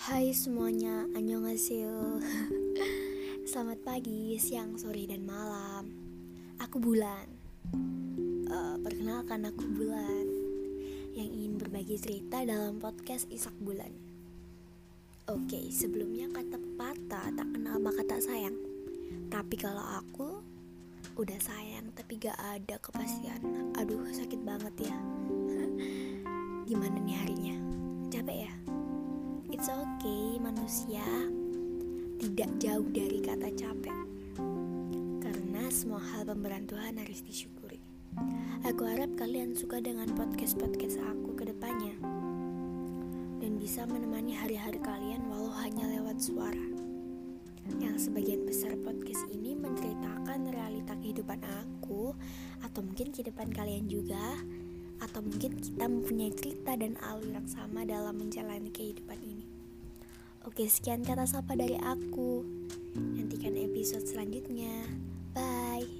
Hai semuanya, annyeonghaseyo. Selamat pagi, siang, sore, dan malam. Aku Bulan. Uh, Perkenalkan aku Bulan. Yang ingin berbagi cerita dalam podcast Isak Bulan. Oke, okay, sebelumnya kata patah tak kenal maka tak sayang. Tapi kalau aku udah sayang tapi gak ada kepastian. Aduh sakit banget ya. Gimana nih harinya? Capek ya? It's okay, manusia tidak jauh dari kata capek. Karena semua hal pemberian Tuhan harus disyukuri. Aku harap kalian suka dengan podcast-podcast aku ke depannya. Dan bisa menemani hari-hari kalian walau hanya lewat suara. Yang sebagian besar podcast ini menceritakan realita kehidupan aku atau mungkin kehidupan kalian juga atau mungkin kita mempunyai cerita dan alur yang sama dalam menjalani kehidupan ini. Oke, sekian kata sapa dari aku. Nantikan episode selanjutnya. Bye.